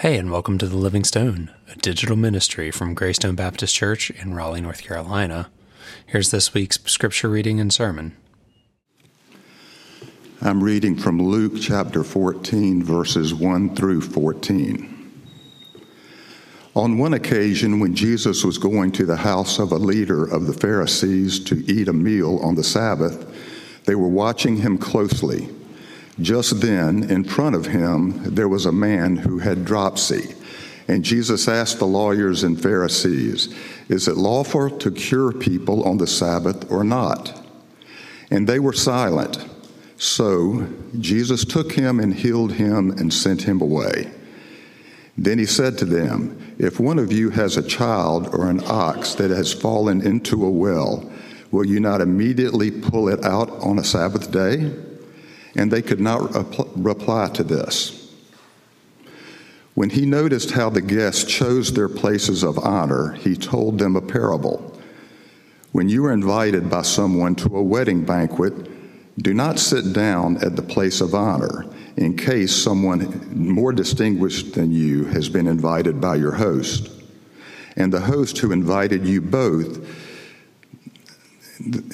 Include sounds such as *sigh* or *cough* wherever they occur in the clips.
Hey, and welcome to The Living Stone, a digital ministry from Greystone Baptist Church in Raleigh, North Carolina. Here's this week's scripture reading and sermon. I'm reading from Luke chapter 14, verses 1 through 14. On one occasion, when Jesus was going to the house of a leader of the Pharisees to eat a meal on the Sabbath, they were watching him closely. Just then, in front of him, there was a man who had dropsy. And Jesus asked the lawyers and Pharisees, Is it lawful to cure people on the Sabbath or not? And they were silent. So Jesus took him and healed him and sent him away. Then he said to them, If one of you has a child or an ox that has fallen into a well, will you not immediately pull it out on a Sabbath day? And they could not reply to this. When he noticed how the guests chose their places of honor, he told them a parable. When you are invited by someone to a wedding banquet, do not sit down at the place of honor in case someone more distinguished than you has been invited by your host. And the host who invited you both,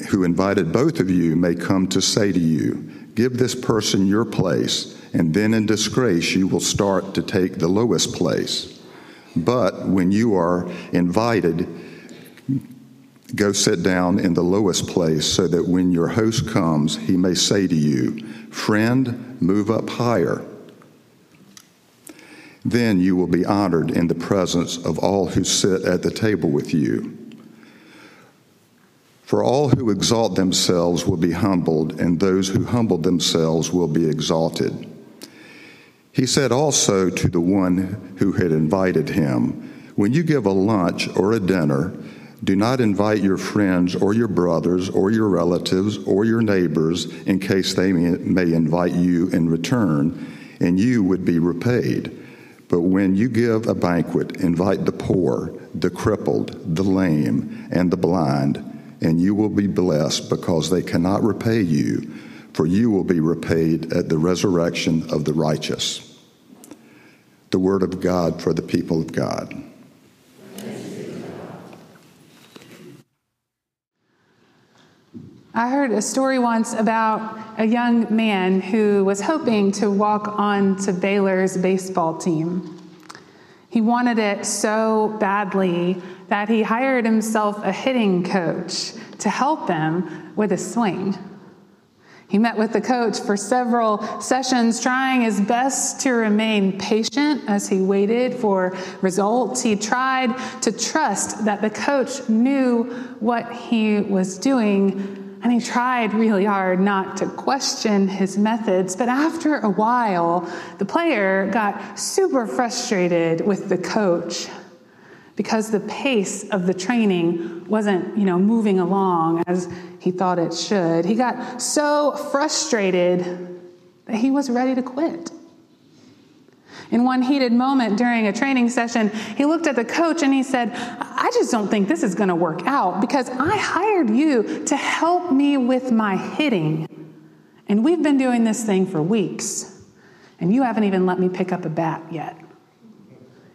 who invited both of you, may come to say to you, Give this person your place, and then in disgrace you will start to take the lowest place. But when you are invited, go sit down in the lowest place so that when your host comes, he may say to you, Friend, move up higher. Then you will be honored in the presence of all who sit at the table with you. For all who exalt themselves will be humbled, and those who humble themselves will be exalted. He said also to the one who had invited him, When you give a lunch or a dinner, do not invite your friends or your brothers or your relatives or your neighbors in case they may invite you in return, and you would be repaid. But when you give a banquet, invite the poor, the crippled, the lame, and the blind and you will be blessed because they cannot repay you, for you will be repaid at the resurrection of the righteous. The word of God for the people of God. I heard a story once about a young man who was hoping to walk on to Baylor's baseball team. He wanted it so badly that he hired himself a hitting coach to help him with his swing. He met with the coach for several sessions, trying his best to remain patient as he waited for results. He tried to trust that the coach knew what he was doing, and he tried really hard not to question his methods. But after a while, the player got super frustrated with the coach because the pace of the training wasn't, you know, moving along as he thought it should. He got so frustrated that he was ready to quit. In one heated moment during a training session, he looked at the coach and he said, I just don't think this is going to work out because I hired you to help me with my hitting. And we've been doing this thing for weeks, and you haven't even let me pick up a bat yet.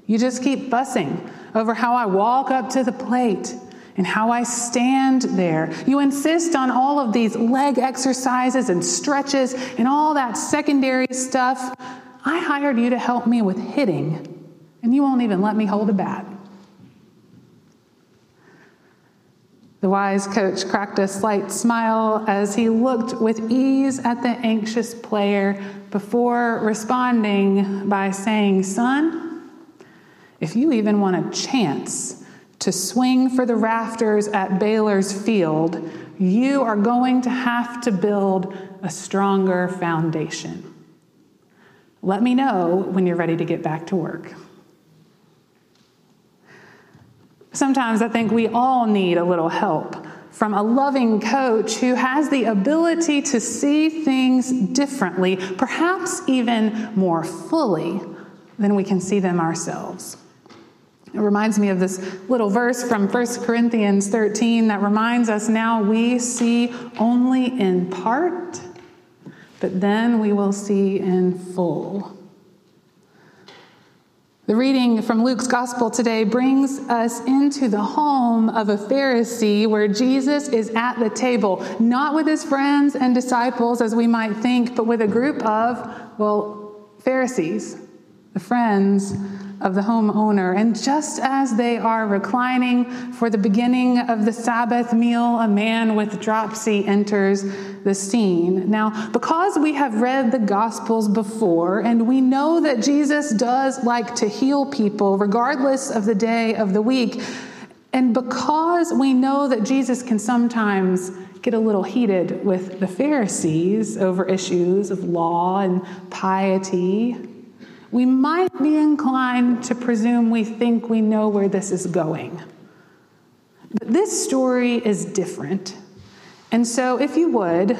You just keep fussing over how I walk up to the plate and how I stand there. You insist on all of these leg exercises and stretches and all that secondary stuff. I hired you to help me with hitting, and you won't even let me hold a bat. The wise coach cracked a slight smile as he looked with ease at the anxious player before responding by saying, Son, if you even want a chance to swing for the rafters at Baylor's field, you are going to have to build a stronger foundation. Let me know when you're ready to get back to work. Sometimes I think we all need a little help from a loving coach who has the ability to see things differently, perhaps even more fully than we can see them ourselves. It reminds me of this little verse from 1 Corinthians 13 that reminds us now we see only in part, but then we will see in full. The reading from Luke's gospel today brings us into the home of a Pharisee where Jesus is at the table, not with his friends and disciples as we might think, but with a group of, well, Pharisees, the friends of the homeowner. And just as they are reclining for the beginning of the Sabbath meal, a man with dropsy enters the scene. Now, because we have read the Gospels before and we know that Jesus does like to heal people regardless of the day of the week, and because we know that Jesus can sometimes get a little heated with the Pharisees over issues of law and piety, we might be inclined to presume we think we know where this is going. But this story is different. And so, if you would,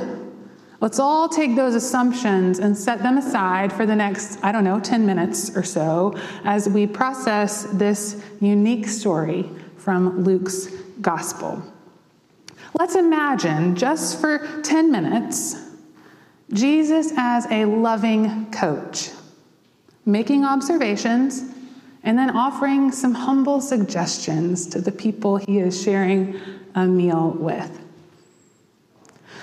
let's all take those assumptions and set them aside for the next, I don't know, 10 minutes or so as we process this unique story from Luke's gospel. Let's imagine, just for 10 minutes, Jesus as a loving coach making observations, and then offering some humble suggestions to the people he is sharing a meal with.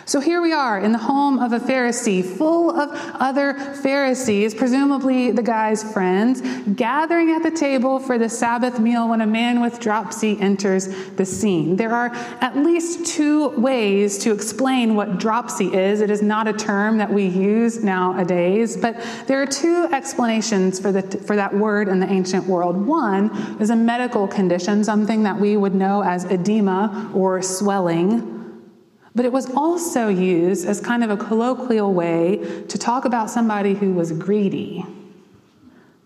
So here we are in the home of a Pharisee, full of other Pharisees, presumably the guy's friends, gathering at the table for the Sabbath meal when a man with dropsy enters the scene. There are at least two ways to explain what dropsy is. It is not a term that we use nowadays, but there are two explanations for, the, for that word in the ancient world. One is a medical condition, something that we would know as edema or swelling. But it was also used as kind of a colloquial way to talk about somebody who was greedy.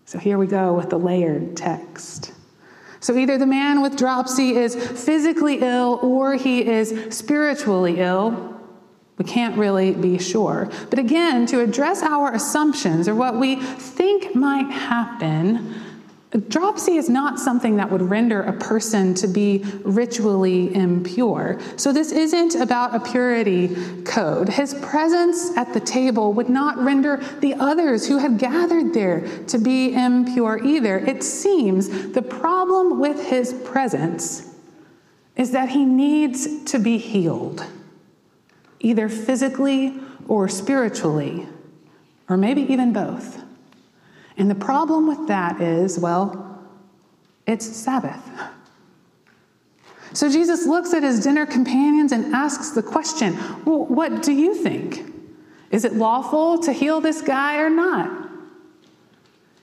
So here we go with the layered text. So either the man with dropsy is physically ill or he is spiritually ill. We can't really be sure. But again, to address our assumptions or what we think might happen, Dropsy is not something that would render a person to be ritually impure. So, this isn't about a purity code. His presence at the table would not render the others who had gathered there to be impure either. It seems the problem with his presence is that he needs to be healed, either physically or spiritually, or maybe even both. And the problem with that is, well, it's Sabbath. So Jesus looks at his dinner companions and asks the question well, What do you think? Is it lawful to heal this guy or not?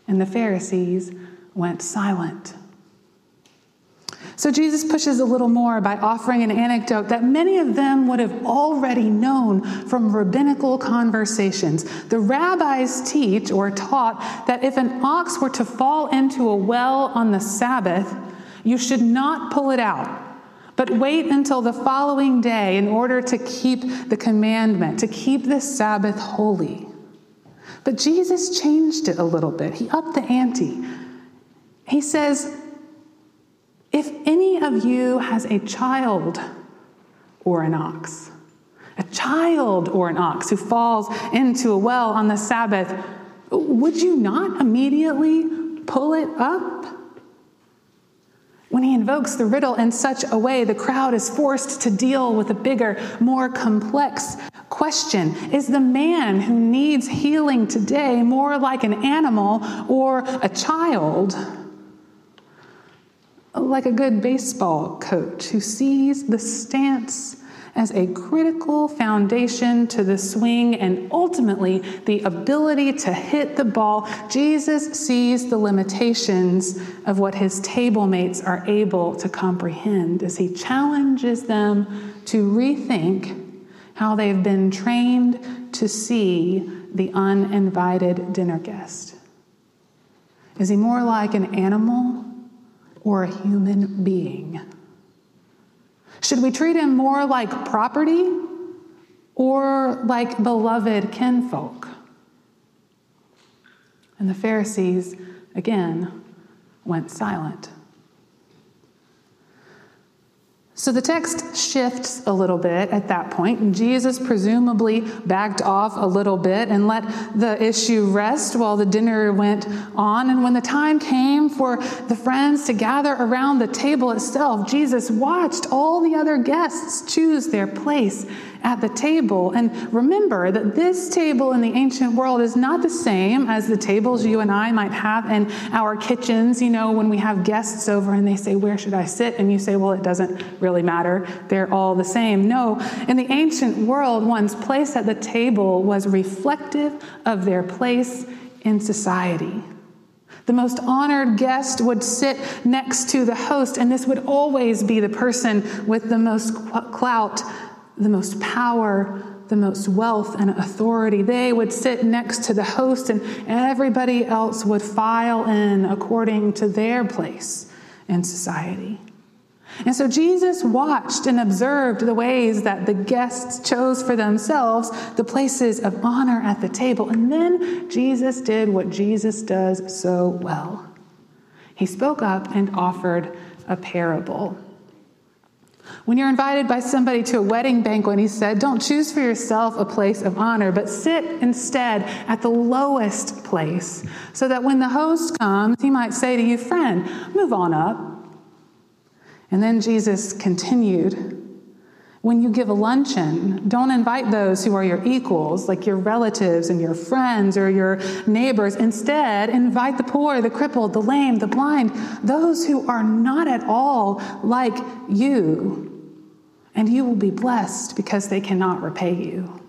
And the Pharisees went silent. So Jesus pushes a little more by offering an anecdote that many of them would have already known from rabbinical conversations. The rabbis teach or taught that if an ox were to fall into a well on the Sabbath, you should not pull it out, but wait until the following day in order to keep the commandment, to keep the Sabbath holy. But Jesus changed it a little bit. He upped the ante. He says, of you has a child or an ox, a child or an ox who falls into a well on the Sabbath, would you not immediately pull it up? When he invokes the riddle in such a way, the crowd is forced to deal with a bigger, more complex question Is the man who needs healing today more like an animal or a child? Like a good baseball coach who sees the stance as a critical foundation to the swing and ultimately the ability to hit the ball, Jesus sees the limitations of what his table mates are able to comprehend as he challenges them to rethink how they've been trained to see the uninvited dinner guest. Is he more like an animal or a human being? Should we treat him more like property or like beloved kinfolk? And the Pharisees, again, went silent. So the text shifts a little bit at that point. Jesus presumably backed off a little bit and let the issue rest while the dinner went on. And when the time came for the friends to gather around the table itself, Jesus watched all the other guests choose their place at the table. And remember that this table in the ancient world is not the same as the tables you and I might have in our kitchens. You know, when we have guests over and they say, Where should I sit? And you say, Well, it doesn't really matter. They're all the same. No, in the ancient world, one's place at the table was reflective of their place in society. The most honored guest would sit next to the host, and this would always be the person with the most clout the most power, the most wealth and authority. They would sit next to the host, and everybody else would file in according to their place in society. And so Jesus watched and observed the ways that the guests chose for themselves the places of honor at the table. And then Jesus did what Jesus does so well. He spoke up and offered a parable. When you're invited by somebody to a wedding banquet, he said, Don't choose for yourself a place of honor, but sit instead at the lowest place, so that when the host comes, he might say to you, Friend, move on up. And then Jesus continued, when you give a luncheon, don't invite those who are your equals, like your relatives and your friends or your neighbors. Instead, invite the poor, the crippled, the lame, the blind, those who are not at all like you. And you will be blessed because they cannot repay you.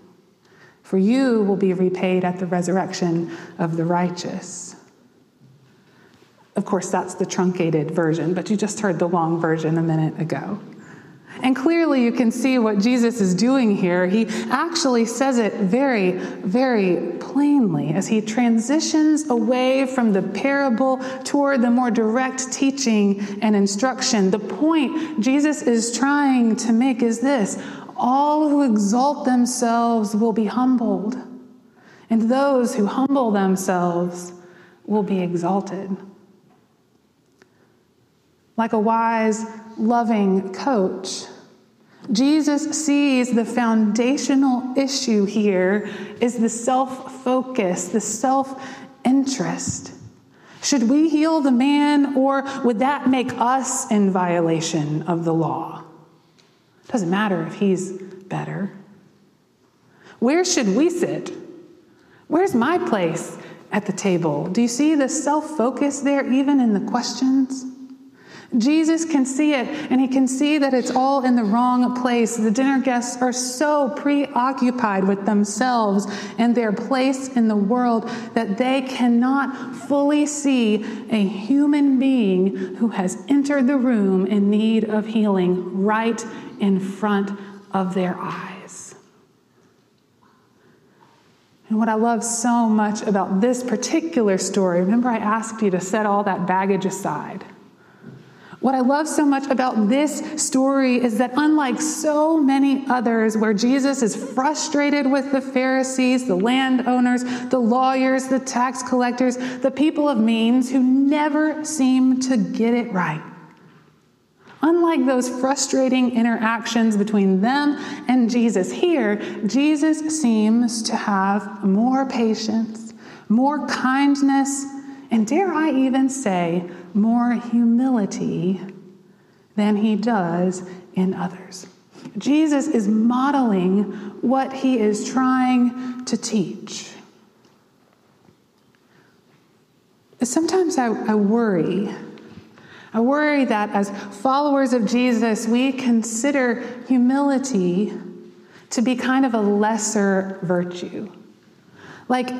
For you will be repaid at the resurrection of the righteous. Of course, that's the truncated version, but you just heard the long version a minute ago. And clearly, you can see what Jesus is doing here. He actually says it very, very plainly as he transitions away from the parable toward the more direct teaching and instruction. The point Jesus is trying to make is this all who exalt themselves will be humbled, and those who humble themselves will be exalted. Like a wise, loving coach, Jesus sees the foundational issue here is the self focus, the self interest. Should we heal the man, or would that make us in violation of the law? Doesn't matter if he's better. Where should we sit? Where's my place at the table? Do you see the self focus there, even in the questions? Jesus can see it, and he can see that it's all in the wrong place. The dinner guests are so preoccupied with themselves and their place in the world that they cannot fully see a human being who has entered the room in need of healing right in front of their eyes. And what I love so much about this particular story, remember I asked you to set all that baggage aside. What I love so much about this story is that, unlike so many others, where Jesus is frustrated with the Pharisees, the landowners, the lawyers, the tax collectors, the people of means who never seem to get it right. Unlike those frustrating interactions between them and Jesus, here, Jesus seems to have more patience, more kindness, and dare I even say, more humility than he does in others. Jesus is modeling what he is trying to teach. Sometimes I, I, worry. I worry that as followers of Jesus, we consider humility to be kind of a lesser virtue. Like,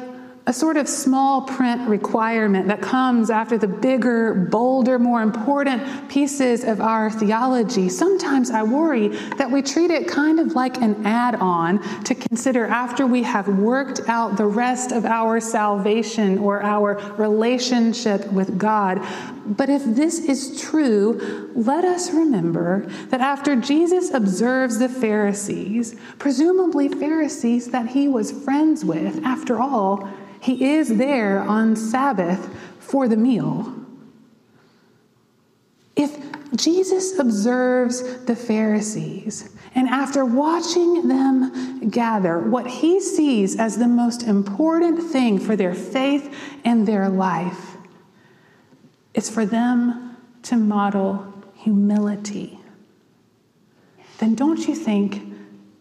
a sort of small print requirement that comes after the bigger, bolder, more important pieces of our theology. Sometimes I worry that we treat it kind of like an add on to consider after we have worked out the rest of our salvation or our relationship with God. But if this is true, let us remember that after Jesus observes the Pharisees, presumably Pharisees that he was friends with, after all, he is there on Sabbath for the meal. If Jesus observes the Pharisees, and after watching them gather, what he sees as the most important thing for their faith and their life is for them to model humility. Then don't you think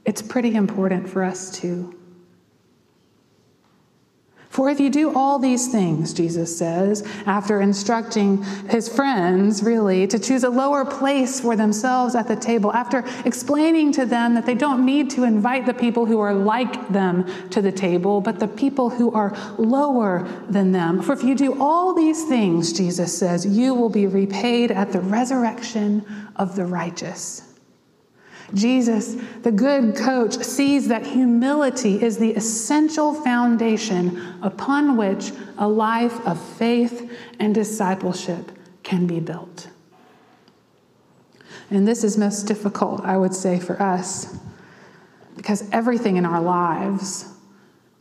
it's pretty important for us too? For if you do all these things, Jesus says, after instructing his friends, really, to choose a lower place for themselves at the table, after explaining to them that they don't need to invite the people who are like them to the table, but the people who are lower than them. For if you do all these things, Jesus says, you will be repaid at the resurrection of the righteous. Jesus, the good coach, sees that humility is the essential foundation upon which a life of faith and discipleship can be built. And this is most difficult, I would say, for us, because everything in our lives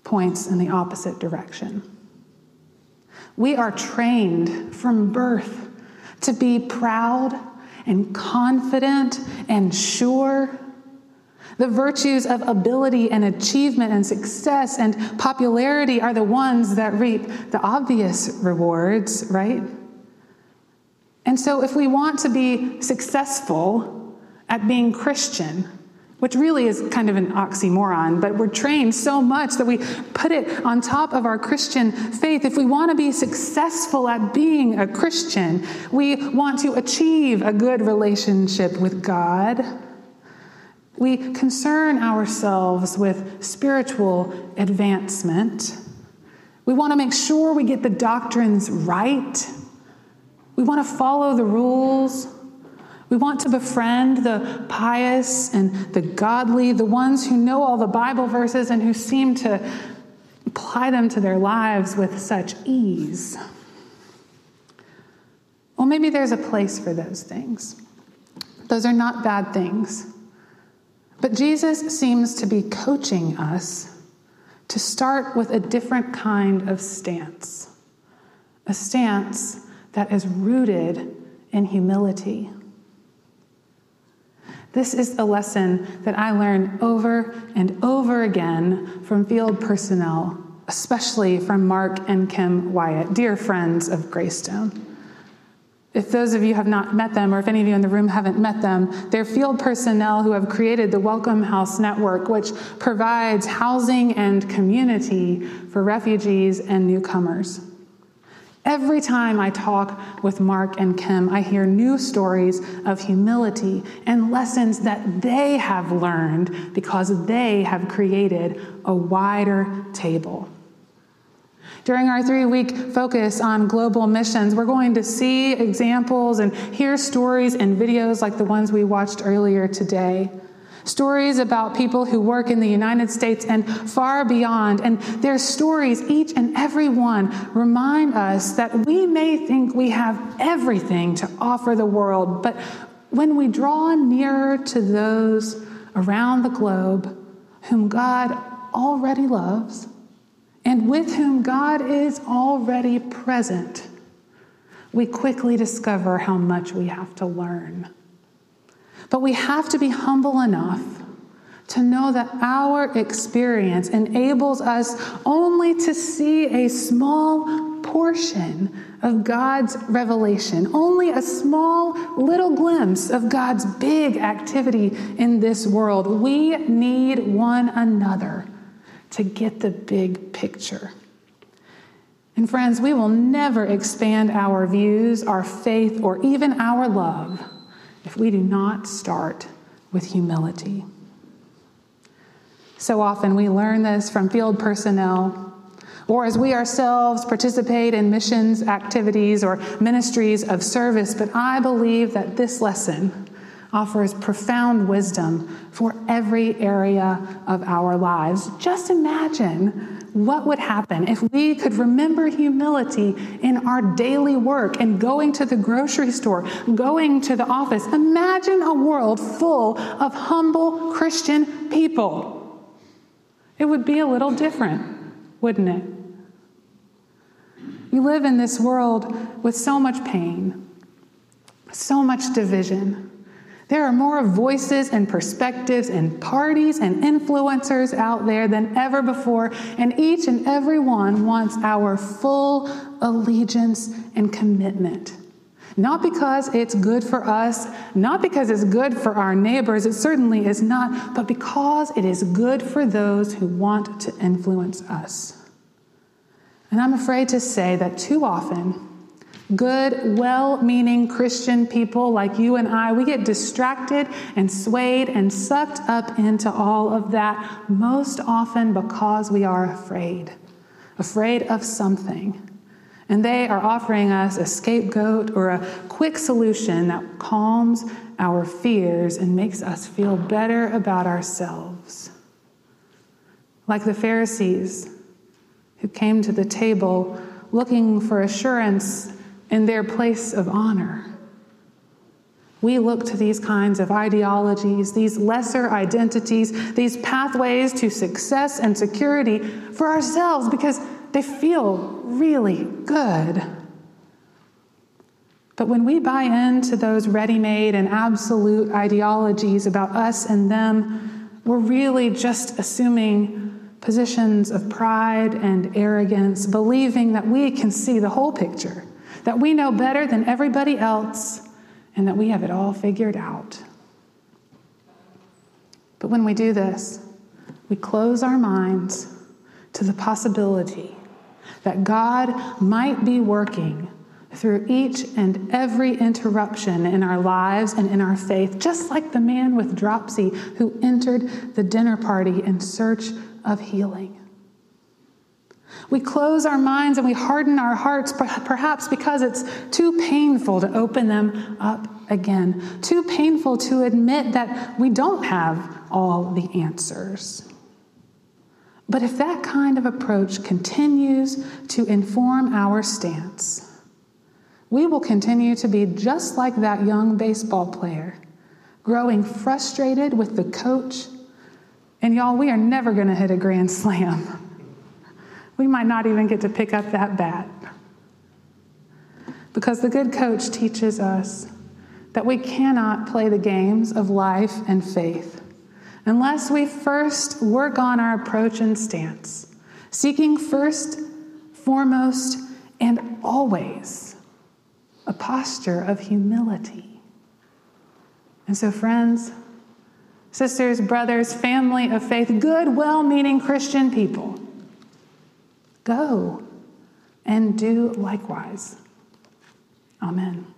points in the opposite direction. We are trained from birth to be proud and confident and sure. The virtues of ability and achievement and success and popularity are the ones that reap the obvious rewards, right? And so, if we want to be successful at being Christian, which really is kind of an oxymoron, but we're trained so much that we put it on top of our Christian faith. If we want to be successful at being a Christian, we want to achieve a good relationship with God. We concern ourselves with spiritual advancement. We want to make sure we get the doctrines right. We want to follow the rules. We want to befriend the pious and the godly, the ones who know all the Bible verses and who seem to apply them to their lives with such ease. Well, maybe there's a place for those things. Those are not bad things. But Jesus seems to be coaching us to start with a different kind of stance, a stance that is rooted in humility. This is a lesson that I learn over and over again from field personnel, especially from Mark and Kim Wyatt, dear friends of Greystone. If those of you have not met them, or if any of you in the room haven't met them, they're field personnel who have created the Welcome House Network, which provides housing and community for refugees and newcomers. Every time I talk with Mark and Kim, I hear new stories of humility and lessons that they have learned because they have created a wider table. During our three week focus on global missions, we're going to see examples and hear stories and videos like the ones we watched earlier today. Stories about people who work in the United States and far beyond. And their stories, each and every one, remind us that we may think we have everything to offer the world, but when we draw nearer to those around the globe whom God already loves and with whom God is already present, we quickly discover how much we have to learn. But we have to be humble enough to know that our experience enables us only to see a small portion of God's revelation, only a small little glimpse of God's big activity in this world. We need one another to get the big picture. And friends, we will never expand our views, our faith, or even our love if we do not start with humility. So often we learn this from field personnel, or as we ourselves participate in missions activities or ministries of service, but I believe that this lesson offers profound wisdom for every area of our lives. Just imagine what would happen if we could remember humility in our daily work and going to the grocery store, going to the office? Imagine a world full of humble Christian people. It would be a little different, wouldn't it? We live in this world with so much pain, so much division. There are more voices and perspectives and parties and influencers out there than ever before, and each and every one wants our full allegiance and commitment. Not because it's good for us, not because it's good for our neighbors, it certainly is not, but because it is good for those who want to influence us. And I'm afraid to say that too often, good, well meaning Christian people like you and I, we get distracted and swayed and sucked up into all of that, most often because we are afraid. Afraid of something. And they are offering us a scapegoat or a quick solution that calms our fears and makes us feel better about ourselves. Like the Pharisees who came to the table looking for assurance in their place of honor. We look to these kinds of ideologies, these lesser identities, these pathways to success and security for ourselves because they feel really good. But when we buy into those ready made and absolute ideologies about us and them, we're really just assuming positions of pride and arrogance, believing that we can see the whole picture, that we know better than everybody else, and that we have it all figured out. But when we do this, we close our minds to the possibility that God might be working through each and every interruption in our lives and in our faith, just like the man with dropsy who entered the dinner party in search of healing. We close our minds and we harden our hearts, perhaps because it's too painful to open them up again, too painful to admit that we don't have all the answers. But if that kind of approach continues to inform our stance, we will continue to be just like that young baseball player, growing frustrated with the coach. And y'all, we are never going to hit a grand slam. *laughs* We might not even get to pick up that bat. Because the good coach teaches us that we cannot play the games of life and faith unless we first work on our approach and stance, seeking first, foremost, and always a posture of humility. And so, friends, sisters, brothers, family of faith, good, well meaning Christian people, go and do likewise. Amen.